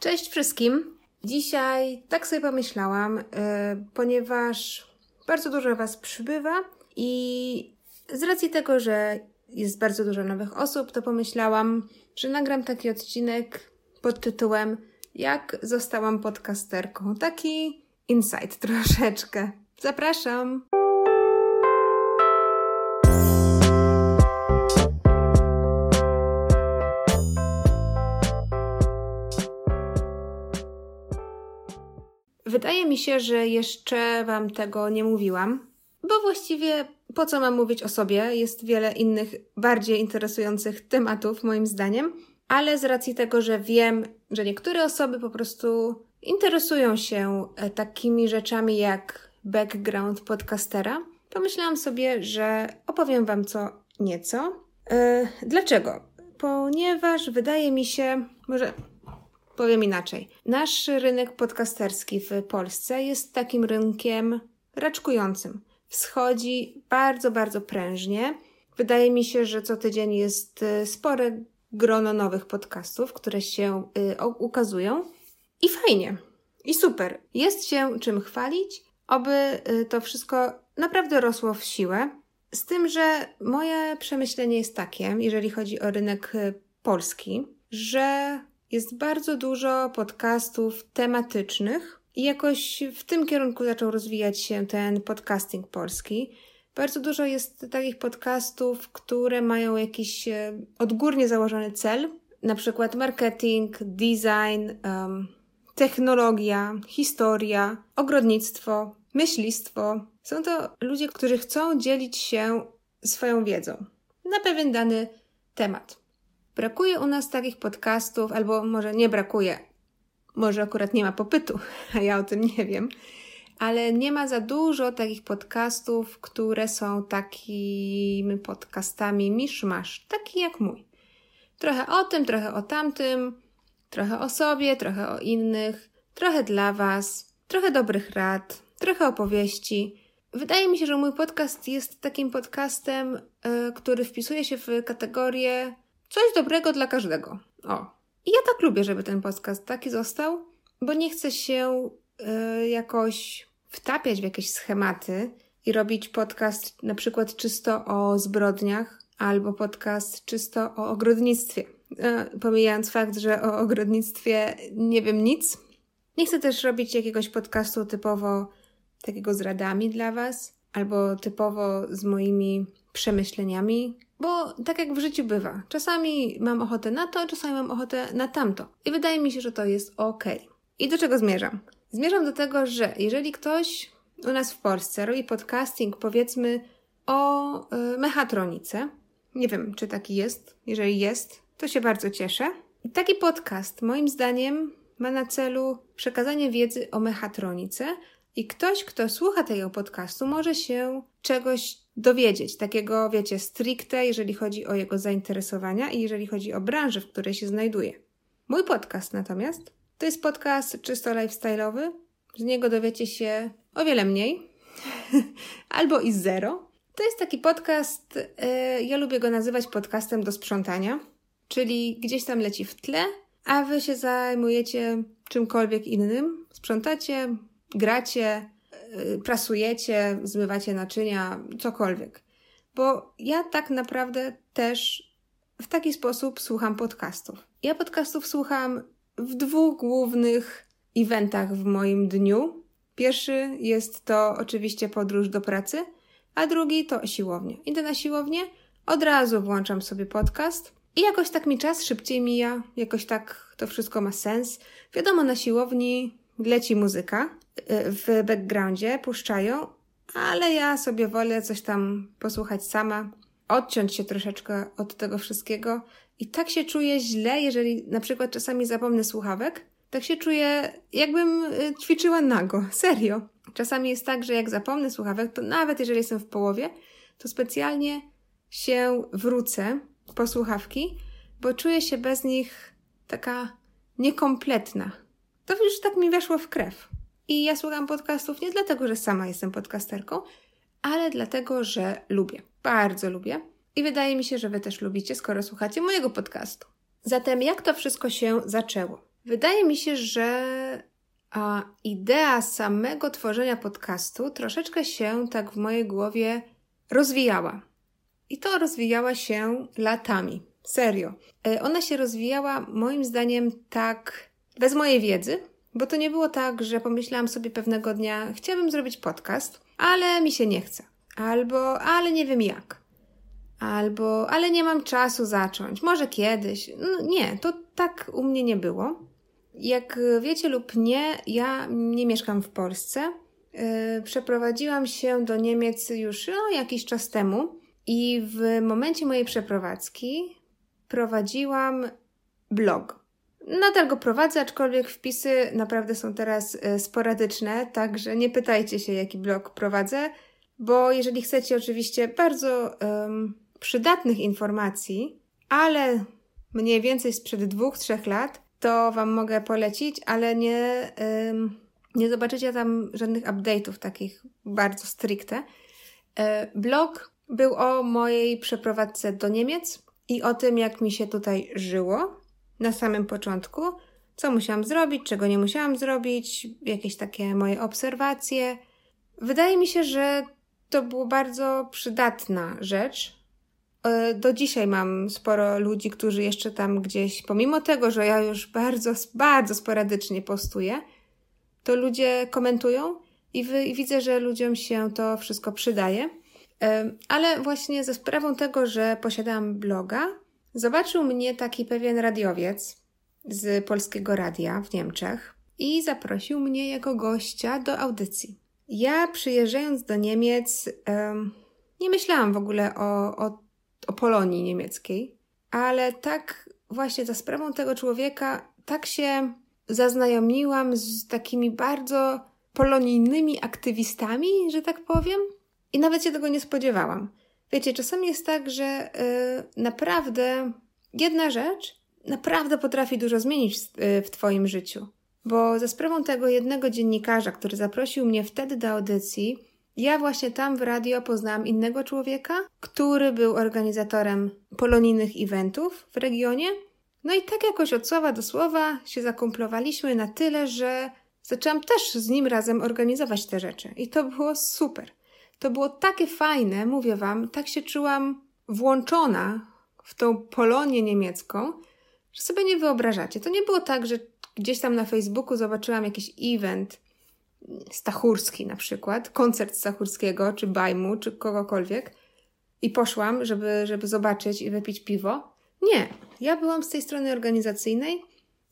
Cześć wszystkim. Dzisiaj tak sobie pomyślałam, yy, ponieważ bardzo dużo Was przybywa i z racji tego, że jest bardzo dużo nowych osób, to pomyślałam, że nagram taki odcinek pod tytułem Jak zostałam podcasterką. Taki insight troszeczkę. Zapraszam! Wydaje mi się, że jeszcze Wam tego nie mówiłam, bo właściwie po co mam mówić o sobie? Jest wiele innych, bardziej interesujących tematów, moim zdaniem, ale z racji tego, że wiem, że niektóre osoby po prostu interesują się e, takimi rzeczami jak background podcastera, pomyślałam sobie, że opowiem Wam co nieco. Yy, dlaczego? Ponieważ wydaje mi się, może Powiem inaczej. Nasz rynek podcasterski w Polsce jest takim rynkiem raczkującym. Wschodzi bardzo, bardzo prężnie. Wydaje mi się, że co tydzień jest y, spore grono nowych podcastów, które się y, ukazują. I fajnie. I super. Jest się czym chwalić, aby y, to wszystko naprawdę rosło w siłę. Z tym, że moje przemyślenie jest takie, jeżeli chodzi o rynek polski, że jest bardzo dużo podcastów tematycznych i jakoś w tym kierunku zaczął rozwijać się ten podcasting polski. Bardzo dużo jest takich podcastów, które mają jakiś e, odgórnie założony cel, na przykład marketing, design, um, technologia, historia, ogrodnictwo, myślistwo. Są to ludzie, którzy chcą dzielić się swoją wiedzą na pewien dany temat. Brakuje u nas takich podcastów, albo może nie brakuje, może akurat nie ma popytu, a ja o tym nie wiem, ale nie ma za dużo takich podcastów, które są takimi podcastami miszmasz, taki jak mój. Trochę o tym, trochę o tamtym, trochę o sobie, trochę o innych, trochę dla Was, trochę dobrych rad, trochę opowieści. Wydaje mi się, że mój podcast jest takim podcastem, yy, który wpisuje się w kategorię Coś dobrego dla każdego. O. I ja tak lubię, żeby ten podcast taki został, bo nie chcę się y, jakoś wtapiać w jakieś schematy i robić podcast na przykład czysto o zbrodniach albo podcast czysto o ogrodnictwie. Y, pomijając fakt, że o ogrodnictwie nie wiem nic. Nie chcę też robić jakiegoś podcastu typowo takiego z radami dla Was, albo typowo z moimi przemyśleniami, bo tak jak w życiu bywa, czasami mam ochotę na to, czasami mam ochotę na tamto. I wydaje mi się, że to jest ok. I do czego zmierzam? Zmierzam do tego, że jeżeli ktoś u nas w Polsce robi podcasting, powiedzmy, o y, mechatronice, nie wiem, czy taki jest. Jeżeli jest, to się bardzo cieszę. I taki podcast, moim zdaniem, ma na celu przekazanie wiedzy o mechatronice, i ktoś, kto słucha tego podcastu, może się czegoś dowiedzieć, takiego, wiecie, stricte, jeżeli chodzi o jego zainteresowania i jeżeli chodzi o branżę, w której się znajduje. Mój podcast natomiast to jest podcast czysto lifestyle'owy. Z niego dowiecie się o wiele mniej, albo i zero. To jest taki podcast, yy, ja lubię go nazywać podcastem do sprzątania, czyli gdzieś tam leci w tle, a wy się zajmujecie czymkolwiek innym. Sprzątacie, gracie, Y, prasujecie, zmywacie naczynia, cokolwiek. Bo ja tak naprawdę też w taki sposób słucham podcastów. Ja podcastów słucham w dwóch głównych eventach w moim dniu. Pierwszy jest to oczywiście podróż do pracy, a drugi to siłownia. Idę na siłownię, od razu włączam sobie podcast i jakoś tak mi czas szybciej mija, jakoś tak to wszystko ma sens. Wiadomo, na siłowni leci muzyka, w backgroundzie puszczają, ale ja sobie wolę coś tam posłuchać sama, odciąć się troszeczkę od tego wszystkiego i tak się czuję źle, jeżeli na przykład czasami zapomnę słuchawek, tak się czuję, jakbym y, ćwiczyła nago. Serio. Czasami jest tak, że jak zapomnę słuchawek, to nawet jeżeli jestem w połowie, to specjalnie się wrócę po słuchawki, bo czuję się bez nich taka niekompletna. To już tak mi weszło w krew. I ja słucham podcastów nie dlatego, że sama jestem podcasterką, ale dlatego, że lubię. Bardzo lubię. I wydaje mi się, że Wy też lubicie, skoro słuchacie mojego podcastu. Zatem, jak to wszystko się zaczęło? Wydaje mi się, że a idea samego tworzenia podcastu troszeczkę się tak w mojej głowie rozwijała. I to rozwijała się latami. Serio. E, ona się rozwijała moim zdaniem tak bez mojej wiedzy, bo to nie było tak, że pomyślałam sobie pewnego dnia, chciałabym zrobić podcast, ale mi się nie chce. Albo, ale nie wiem jak. Albo, ale nie mam czasu zacząć. Może kiedyś. No nie, to tak u mnie nie było. Jak wiecie lub nie, ja nie mieszkam w Polsce. Yy, przeprowadziłam się do Niemiec już no, jakiś czas temu i w momencie mojej przeprowadzki prowadziłam blog. Nadal go prowadzę, aczkolwiek wpisy naprawdę są teraz e, sporadyczne, także nie pytajcie się, jaki blog prowadzę, bo jeżeli chcecie oczywiście bardzo um, przydatnych informacji, ale mniej więcej sprzed dwóch, trzech lat, to Wam mogę polecić, ale nie, um, nie zobaczycie tam żadnych update'ów takich bardzo stricte. E, blog był o mojej przeprowadzce do Niemiec i o tym, jak mi się tutaj żyło na samym początku, co musiałam zrobić, czego nie musiałam zrobić, jakieś takie moje obserwacje. Wydaje mi się, że to była bardzo przydatna rzecz. E, do dzisiaj mam sporo ludzi, którzy jeszcze tam gdzieś, pomimo tego, że ja już bardzo, bardzo sporadycznie postuję, to ludzie komentują i, wy, i widzę, że ludziom się to wszystko przydaje. E, ale właśnie ze sprawą tego, że posiadałam bloga, Zobaczył mnie taki pewien radiowiec z polskiego radia w Niemczech i zaprosił mnie jako gościa do audycji. Ja przyjeżdżając do Niemiec um, nie myślałam w ogóle o, o, o Polonii niemieckiej, ale tak właśnie za sprawą tego człowieka tak się zaznajomiłam z takimi bardzo polonijnymi aktywistami, że tak powiem, i nawet się tego nie spodziewałam. Wiecie, czasami jest tak, że yy, naprawdę jedna rzecz naprawdę potrafi dużo zmienić w, yy, w Twoim życiu. Bo za sprawą tego jednego dziennikarza, który zaprosił mnie wtedy do audycji, ja właśnie tam w radio poznałam innego człowieka, który był organizatorem polonijnych eventów w regionie. No i tak jakoś od słowa do słowa się zakumplowaliśmy na tyle, że zaczęłam też z nim razem organizować te rzeczy. I to było super. To było takie fajne, mówię wam, tak się czułam włączona w tą Polonię niemiecką, że sobie nie wyobrażacie. To nie było tak, że gdzieś tam na Facebooku zobaczyłam jakiś event stachurski na przykład, koncert stachurskiego, czy bajmu, czy kogokolwiek i poszłam, żeby, żeby zobaczyć i wypić piwo. Nie, ja byłam z tej strony organizacyjnej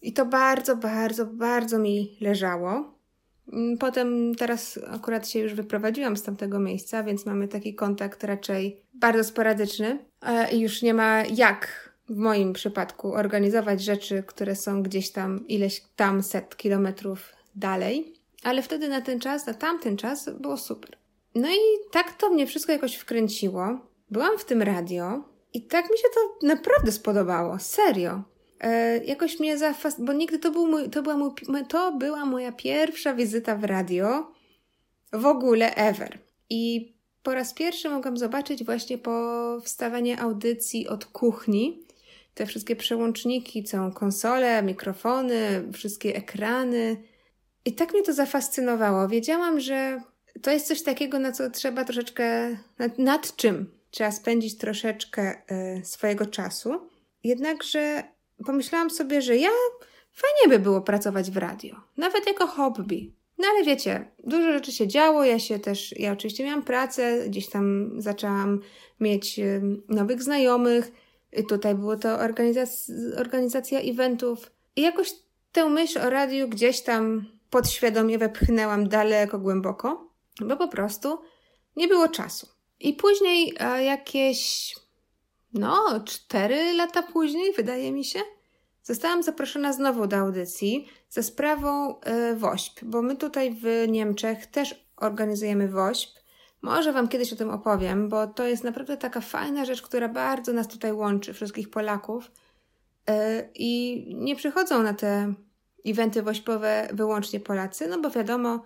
i to bardzo, bardzo, bardzo mi leżało. Mm, potem teraz akurat się już wyprowadziłam z tamtego miejsca, więc mamy taki kontakt raczej bardzo sporadyczny e, i już nie ma jak w moim przypadku organizować rzeczy, które są gdzieś tam ileś tam set kilometrów dalej. Ale wtedy na ten czas, na tamten czas było super. No i tak to mnie wszystko jakoś wkręciło. Byłam w tym radio i tak mi się to naprawdę spodobało. Serio. E, jakoś mnie zafas... bo nigdy to, był mój, to, była mój, to była moja pierwsza wizyta w radio w ogóle ever. I po raz pierwszy mogłam zobaczyć właśnie powstawanie audycji od kuchni. Te wszystkie przełączniki, całą konsolę, mikrofony, wszystkie ekrany. I tak mnie to zafascynowało. Wiedziałam, że to jest coś takiego, na co trzeba troszeczkę, nad, nad czym trzeba spędzić troszeczkę y, swojego czasu. Jednakże pomyślałam sobie, że ja fajnie by było pracować w radio, nawet jako hobby. No ale wiecie, dużo rzeczy się działo, ja się też, ja oczywiście miałam pracę, gdzieś tam zaczęłam mieć nowych znajomych, tutaj było to organizacja, organizacja eventów i jakoś tę myśl o radiu gdzieś tam podświadomie wepchnęłam daleko, głęboko, bo po prostu nie było czasu. I później jakieś no, cztery lata później, wydaje mi się, zostałam zaproszona znowu do audycji ze sprawą y, WOŚP, bo my tutaj w Niemczech też organizujemy WOŚP. Może Wam kiedyś o tym opowiem, bo to jest naprawdę taka fajna rzecz, która bardzo nas tutaj łączy, wszystkich Polaków. Y, I nie przychodzą na te eventy wośpowe wyłącznie Polacy, no bo wiadomo,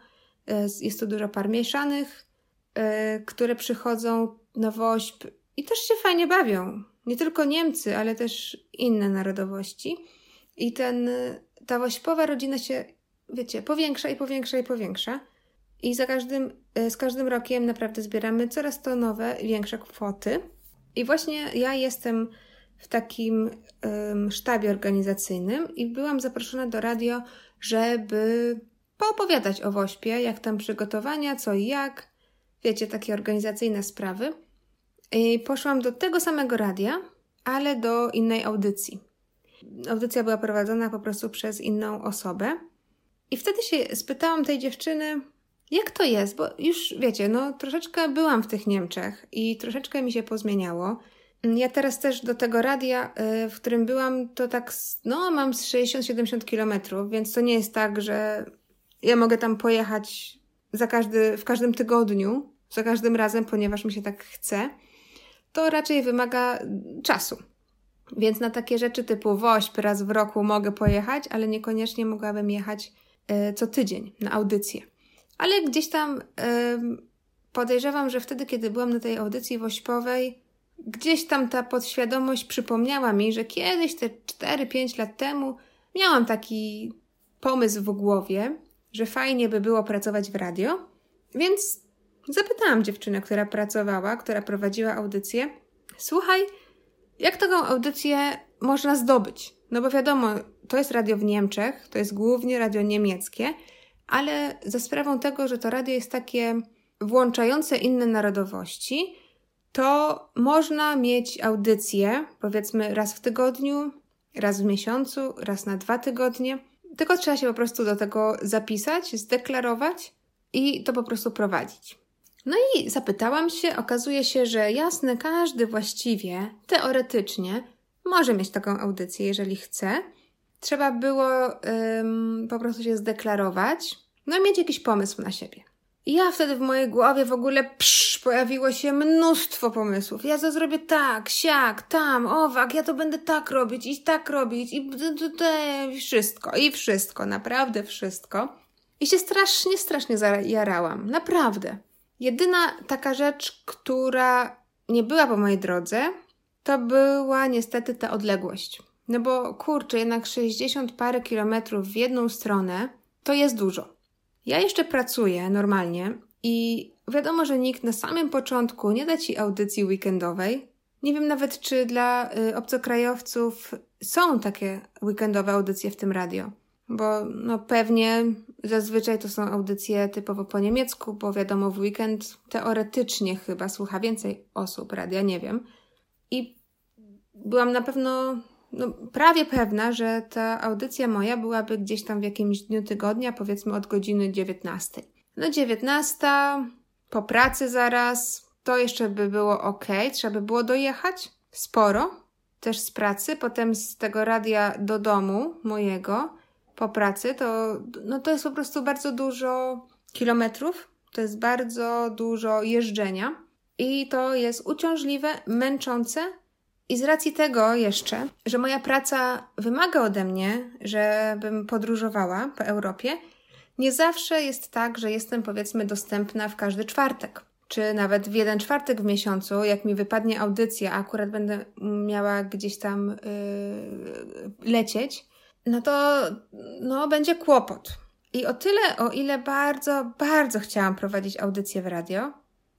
y, jest tu dużo par mieszanych, które przychodzą na WOŚP i też się fajnie bawią. Nie tylko Niemcy, ale też inne narodowości. I ten, ta wośpowa rodzina się, wiecie, powiększa i powiększa i powiększa. I za każdym, z każdym rokiem naprawdę zbieramy coraz to nowe, większe kwoty. I właśnie ja jestem w takim um, sztabie organizacyjnym i byłam zaproszona do radio, żeby poopowiadać o Wośpie, jak tam przygotowania, co i jak, wiecie, takie organizacyjne sprawy. I poszłam do tego samego radia, ale do innej audycji. Audycja była prowadzona po prostu przez inną osobę. I wtedy się spytałam tej dziewczyny, jak to jest, bo już wiecie, no troszeczkę byłam w tych Niemczech i troszeczkę mi się pozmieniało. Ja teraz też do tego radia, y, w którym byłam, to tak, no mam z 60-70 kilometrów, więc to nie jest tak, że ja mogę tam pojechać za każdy, w każdym tygodniu, za każdym razem, ponieważ mi się tak chce. To raczej wymaga czasu. Więc na takie rzeczy typu woźb raz w roku mogę pojechać, ale niekoniecznie mogłabym jechać y, co tydzień na audycję. Ale gdzieś tam y, podejrzewam, że wtedy, kiedy byłam na tej audycji wośpowej, Gdzieś tam ta podświadomość przypomniała mi, że kiedyś, te 4-5 lat temu, miałam taki pomysł w głowie, że fajnie by było pracować w radio, więc zapytałam dziewczynę, która pracowała, która prowadziła audycję: Słuchaj, jak taką audycję można zdobyć? No bo wiadomo, to jest radio w Niemczech, to jest głównie radio niemieckie, ale za sprawą tego, że to radio jest takie włączające inne narodowości, to można mieć audycję, powiedzmy raz w tygodniu, raz w miesiącu, raz na dwa tygodnie. Tylko trzeba się po prostu do tego zapisać, zdeklarować i to po prostu prowadzić. No i zapytałam się, okazuje się, że jasne, każdy właściwie, teoretycznie, może mieć taką audycję, jeżeli chce. Trzeba było ym, po prostu się zdeklarować, no i mieć jakiś pomysł na siebie. I ja wtedy w mojej głowie w ogóle psz, pojawiło się mnóstwo pomysłów. Ja to zrobię tak, siak, tam, owak, ja to będę tak robić i tak robić i, wszystko, i wszystko, naprawdę wszystko. I się strasznie, strasznie zajarałam. Naprawdę. Jedyna taka rzecz, która nie była po mojej drodze, to była niestety ta odległość. No bo kurczę, jednak 60 parę kilometrów w jedną stronę to jest dużo. Ja jeszcze pracuję normalnie i wiadomo, że nikt na samym początku nie da ci audycji weekendowej. Nie wiem nawet, czy dla y, obcokrajowców są takie weekendowe audycje w tym radio. Bo no pewnie zazwyczaj to są audycje typowo po niemiecku, bo wiadomo, w weekend teoretycznie chyba słucha więcej osób radia, nie wiem. I byłam na pewno no, prawie pewna, że ta audycja moja byłaby gdzieś tam w jakimś dniu tygodnia, powiedzmy od godziny 19. No 19, po pracy zaraz, to jeszcze by było ok, trzeba by było dojechać sporo, też z pracy, potem z tego radia do domu mojego po pracy, to, no to jest po prostu bardzo dużo kilometrów, to jest bardzo dużo jeżdżenia i to jest uciążliwe, męczące, i z racji tego jeszcze, że moja praca wymaga ode mnie, żebym podróżowała po Europie, nie zawsze jest tak, że jestem powiedzmy dostępna w każdy czwartek, czy nawet w jeden czwartek w miesiącu, jak mi wypadnie audycja, a akurat będę miała gdzieś tam yy, lecieć, no to no, będzie kłopot. I o tyle, o ile bardzo, bardzo chciałam prowadzić audycję w radio,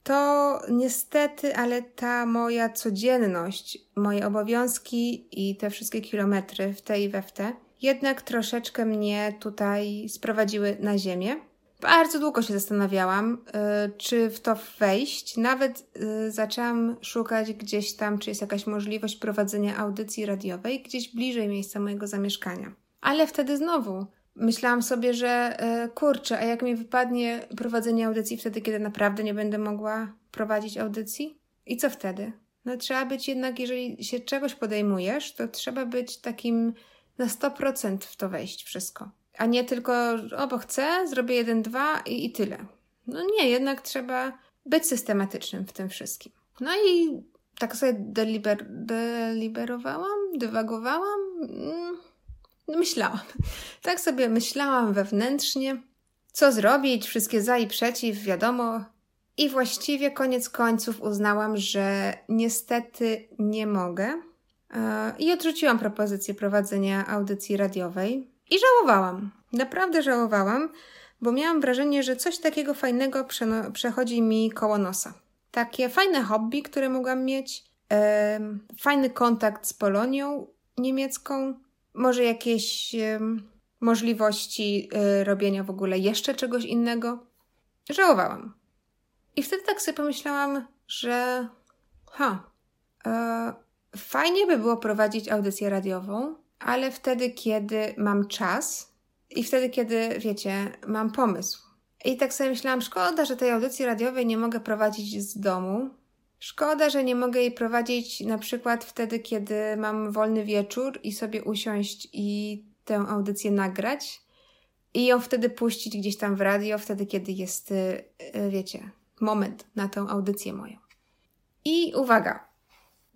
to niestety, ale ta moja codzienność, moje obowiązki i te wszystkie kilometry w te i we w te, jednak troszeczkę mnie tutaj sprowadziły na ziemię. Bardzo długo się zastanawiałam, y, czy w to wejść. Nawet y, zaczęłam szukać gdzieś tam, czy jest jakaś możliwość prowadzenia audycji radiowej gdzieś bliżej miejsca mojego zamieszkania. Ale wtedy znowu myślałam sobie, że e, kurczę, a jak mi wypadnie prowadzenie audycji wtedy, kiedy naprawdę nie będę mogła prowadzić audycji? I co wtedy? No trzeba być jednak, jeżeli się czegoś podejmujesz, to trzeba być takim na 100% w to wejść wszystko. A nie tylko, o bo chcę, zrobię jeden, dwa i, i tyle. No nie, jednak trzeba być systematycznym w tym wszystkim. No i tak sobie deliber, deliberowałam, dywagowałam. Mm myślałam. Tak sobie myślałam wewnętrznie, co zrobić, wszystkie za i przeciw, wiadomo. I właściwie koniec końców uznałam, że niestety nie mogę. E, I odrzuciłam propozycję prowadzenia audycji radiowej. I żałowałam. Naprawdę żałowałam, bo miałam wrażenie, że coś takiego fajnego przechodzi mi koło nosa. Takie fajne hobby, które mogłam mieć, fajny kontakt z Polonią niemiecką, może jakieś możliwości y, robienia w ogóle jeszcze czegoś innego. Żałowałam. I wtedy tak sobie pomyślałam, że ha, e, fajnie by było prowadzić audycję radiową, ale wtedy, kiedy mam czas i wtedy, kiedy, wiecie, mam pomysł. I tak sobie myślałam, szkoda, że tej audycji radiowej nie mogę prowadzić z domu. Szkoda, że nie mogę jej prowadzić na przykład wtedy, kiedy mam wolny wieczór i sobie usiąść i tę audycję nagrać i ją wtedy puścić gdzieś tam w radio, wtedy, kiedy jest, y, wiecie, moment na tę audycję moją. I uwaga,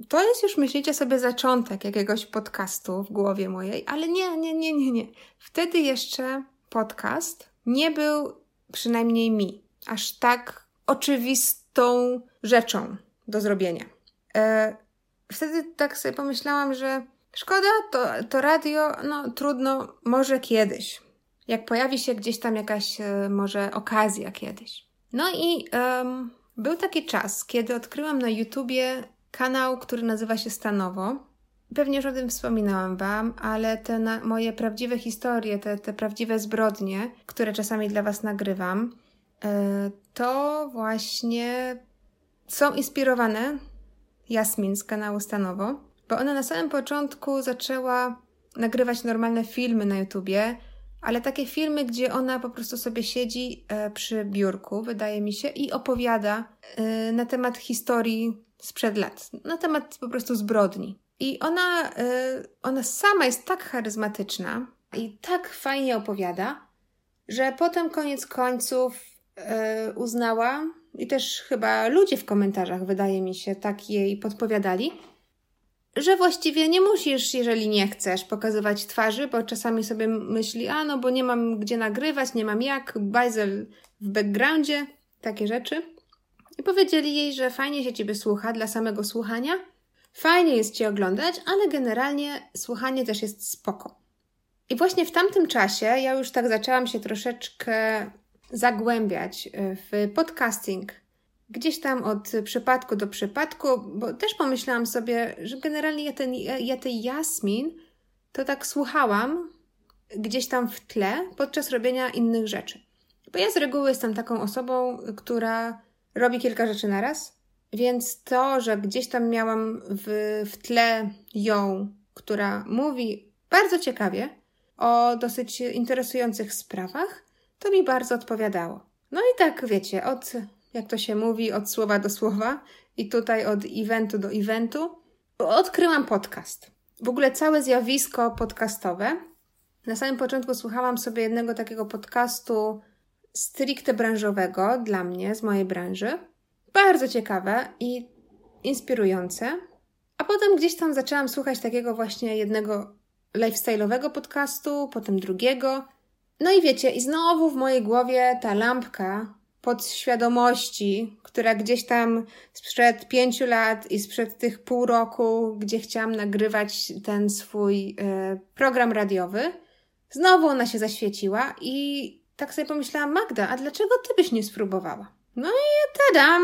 to jest już, myślicie sobie, zaczątek jakiegoś podcastu w głowie mojej, ale nie, nie, nie, nie, nie. Wtedy jeszcze podcast nie był przynajmniej mi aż tak oczywistą rzeczą do zrobienia. E, wtedy tak sobie pomyślałam, że szkoda, to, to radio, no trudno, może kiedyś. Jak pojawi się gdzieś tam jakaś e, może okazja kiedyś. No i był taki czas, kiedy odkryłam na YouTubie kanał, który nazywa się Stanowo. Pewnie już o tym wspominałam Wam, ale te na, moje prawdziwe historie, te, te prawdziwe zbrodnie, które czasami dla Was nagrywam, yy, to właśnie są inspirowane Jasmin z kanału Stanowo, bo ona na samym początku zaczęła nagrywać normalne filmy na YouTubie, ale takie filmy, gdzie ona po prostu sobie siedzi e, przy biurku, wydaje mi się, i opowiada e, na temat historii sprzed lat, na temat po prostu zbrodni. I ona, e, ona sama jest tak charyzmatyczna i tak fajnie opowiada, że potem koniec końców uznała, i też chyba ludzie w komentarzach, wydaje mi się, tak jej podpowiadali, że właściwie nie musisz, jeżeli nie chcesz, pokazywać twarzy, bo czasami sobie myśli, a no bo nie mam gdzie nagrywać, nie mam jak, bajzel w backgroundzie, takie rzeczy. I powiedzieli jej, że fajnie się ciebie słucha dla samego słuchania, fajnie jest cię oglądać, ale generalnie słuchanie też jest spoko. I właśnie w tamtym czasie ja już tak zaczęłam się troszeczkę zagłębiać w podcasting, gdzieś tam od przypadku do przypadku, bo też pomyślałam sobie, że generalnie ja, ten, ja tej Jasmin to tak słuchałam gdzieś tam w tle podczas robienia innych rzeczy. Bo ja z reguły jestem taką osobą, która robi kilka rzeczy naraz, więc to, że gdzieś tam miałam w, w tle ją, która mówi bardzo ciekawie o dosyć interesujących sprawach, to mi bardzo odpowiadało. No i tak, wiecie, od jak to się mówi, od słowa do słowa i tutaj od eventu do eventu, odkryłam podcast. W ogóle całe zjawisko podcastowe. Na samym początku słuchałam sobie jednego takiego podcastu stricte branżowego dla mnie, z mojej branży. Bardzo ciekawe i inspirujące. A potem gdzieś tam zaczęłam słuchać takiego właśnie jednego lifestyle'owego podcastu, potem drugiego. No i wiecie, i znowu w mojej głowie ta lampka podświadomości, która gdzieś tam sprzed pięciu lat i sprzed tych pół roku, gdzie chciałam nagrywać ten swój y, program radiowy, znowu ona się zaświeciła i tak sobie pomyślałam, Magda, a dlaczego ty byś nie spróbowała? No i tadam!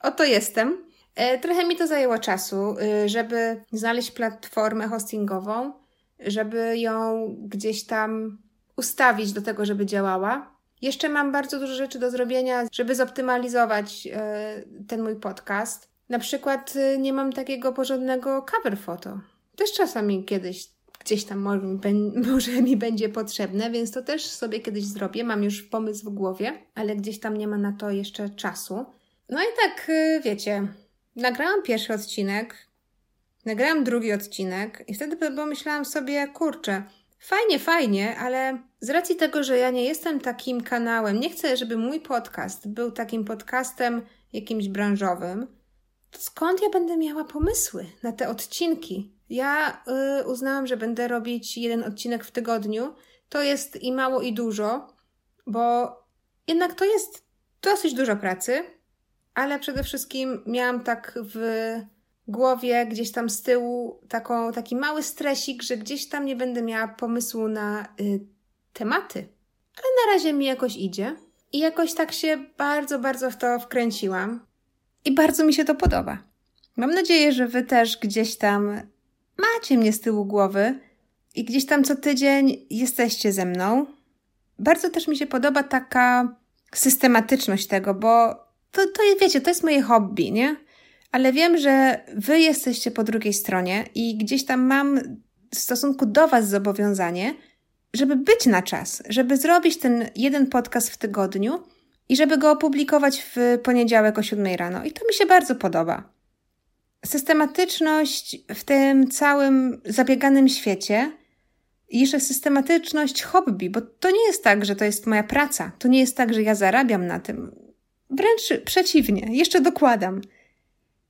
Oto jestem. E, trochę mi to zajęło czasu, y, żeby znaleźć platformę hostingową, żeby ją gdzieś tam ustawić do tego, żeby działała. Jeszcze mam bardzo dużo rzeczy do zrobienia, żeby zoptymalizować e, ten mój podcast. Na przykład e, nie mam takiego porządnego cover foto. Też czasami kiedyś gdzieś tam może może mi będzie potrzebne, więc to też sobie kiedyś zrobię. Mam już pomysł w głowie, ale gdzieś tam nie ma na to jeszcze czasu. No i tak, e, wiecie, nagrałam pierwszy odcinek, nagrałam drugi odcinek i wtedy pomyślałam sobie, kurczę, Fajnie, fajnie, ale z racji tego, że ja nie jestem takim kanałem, nie chcę, żeby mój podcast był takim podcastem jakimś branżowym, skąd ja będę miała pomysły na te odcinki? Ja y, uznałam, że będę robić jeden odcinek w tygodniu. To jest i mało, i dużo, bo jednak to jest dosyć dużo pracy, ale przede wszystkim miałam tak w głowie, gdzieś tam z tyłu taką, taki mały stresik, że gdzieś tam nie będę miała pomysłu na y, tematy. Ale na razie mi jakoś idzie. I jakoś tak się bardzo, bardzo w to wkręciłam. I bardzo mi się to podoba. Mam nadzieję, że Wy też gdzieś tam macie mnie z tyłu głowy i gdzieś tam co tydzień jesteście ze mną. Bardzo też mi się podoba taka systematyczność tego, bo to, to wiecie, to jest moje hobby, nie? Ale wiem, że Wy jesteście po drugiej stronie i gdzieś tam mam w stosunku do Was zobowiązanie, żeby być na czas, żeby zrobić ten jeden podcast w tygodniu i żeby go opublikować w poniedziałek o 7 rano. I to mi się bardzo podoba. Systematyczność w tym całym zabieganym świecie i jeszcze systematyczność hobby, bo to nie jest tak, że to jest moja praca. To nie jest tak, że ja zarabiam na tym. Wręcz przeciwnie, jeszcze dokładam.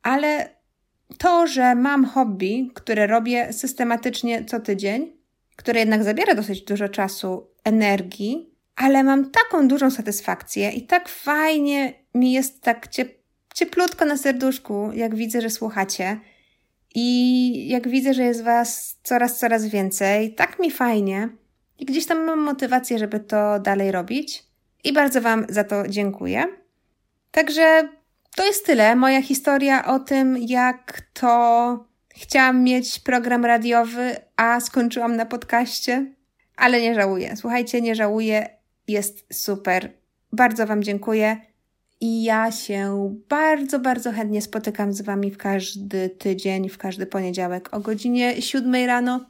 Ale to, że mam hobby, które robię systematycznie co tydzień, które jednak zabiera dosyć dużo czasu, energii, ale mam taką dużą satysfakcję i tak fajnie mi jest tak cieplutko na serduszku, jak widzę, że słuchacie. I jak widzę, że jest Was coraz, coraz więcej, tak mi fajnie. I gdzieś tam mam motywację, żeby to dalej robić. I bardzo Wam za to dziękuję. Także to jest tyle. Moja historia o tym, jak to chciałam mieć program radiowy, a skończyłam na podcaście. Ale nie żałuję. Słuchajcie, nie żałuję. Jest super. Bardzo Wam dziękuję. I ja się bardzo, bardzo chętnie spotykam z Wami w każdy tydzień, w każdy poniedziałek o godzinie 7 rano.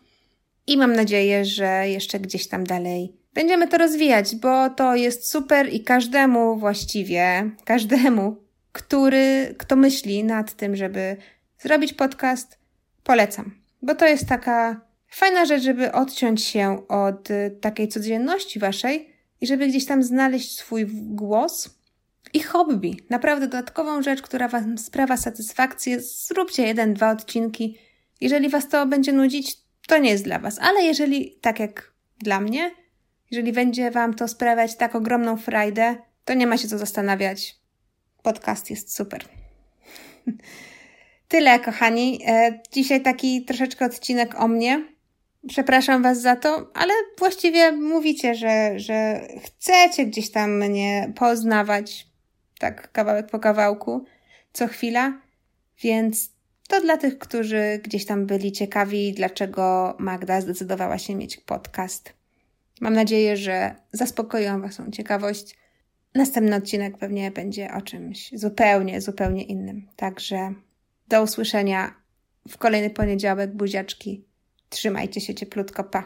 I mam nadzieję, że jeszcze gdzieś tam dalej będziemy to rozwijać, bo to jest super i każdemu właściwie, każdemu, który, kto myśli nad tym, żeby zrobić podcast, polecam. Bo to jest taka fajna rzecz, żeby odciąć się od takiej codzienności waszej i żeby gdzieś tam znaleźć swój głos i hobby. Naprawdę dodatkową rzecz, która Wam sprawia satysfakcję. Zróbcie jeden, dwa odcinki. Jeżeli Was to będzie nudzić, to nie jest dla Was. Ale jeżeli, tak jak dla mnie, jeżeli będzie Wam to sprawiać tak ogromną frajdę, to nie ma się co zastanawiać. Podcast jest super. Tyle, kochani. E, dzisiaj taki troszeczkę odcinek o mnie. Przepraszam Was za to, ale właściwie mówicie, że, że chcecie gdzieś tam mnie poznawać, tak kawałek po kawałku, co chwila, więc to dla tych, którzy gdzieś tam byli ciekawi, dlaczego Magda zdecydowała się mieć podcast. Mam nadzieję, że zaspokoiłam Waszą ciekawość. Następny odcinek pewnie będzie o czymś zupełnie, zupełnie innym. Także do usłyszenia w kolejny poniedziałek, buziaczki. Trzymajcie się cieplutko, pa.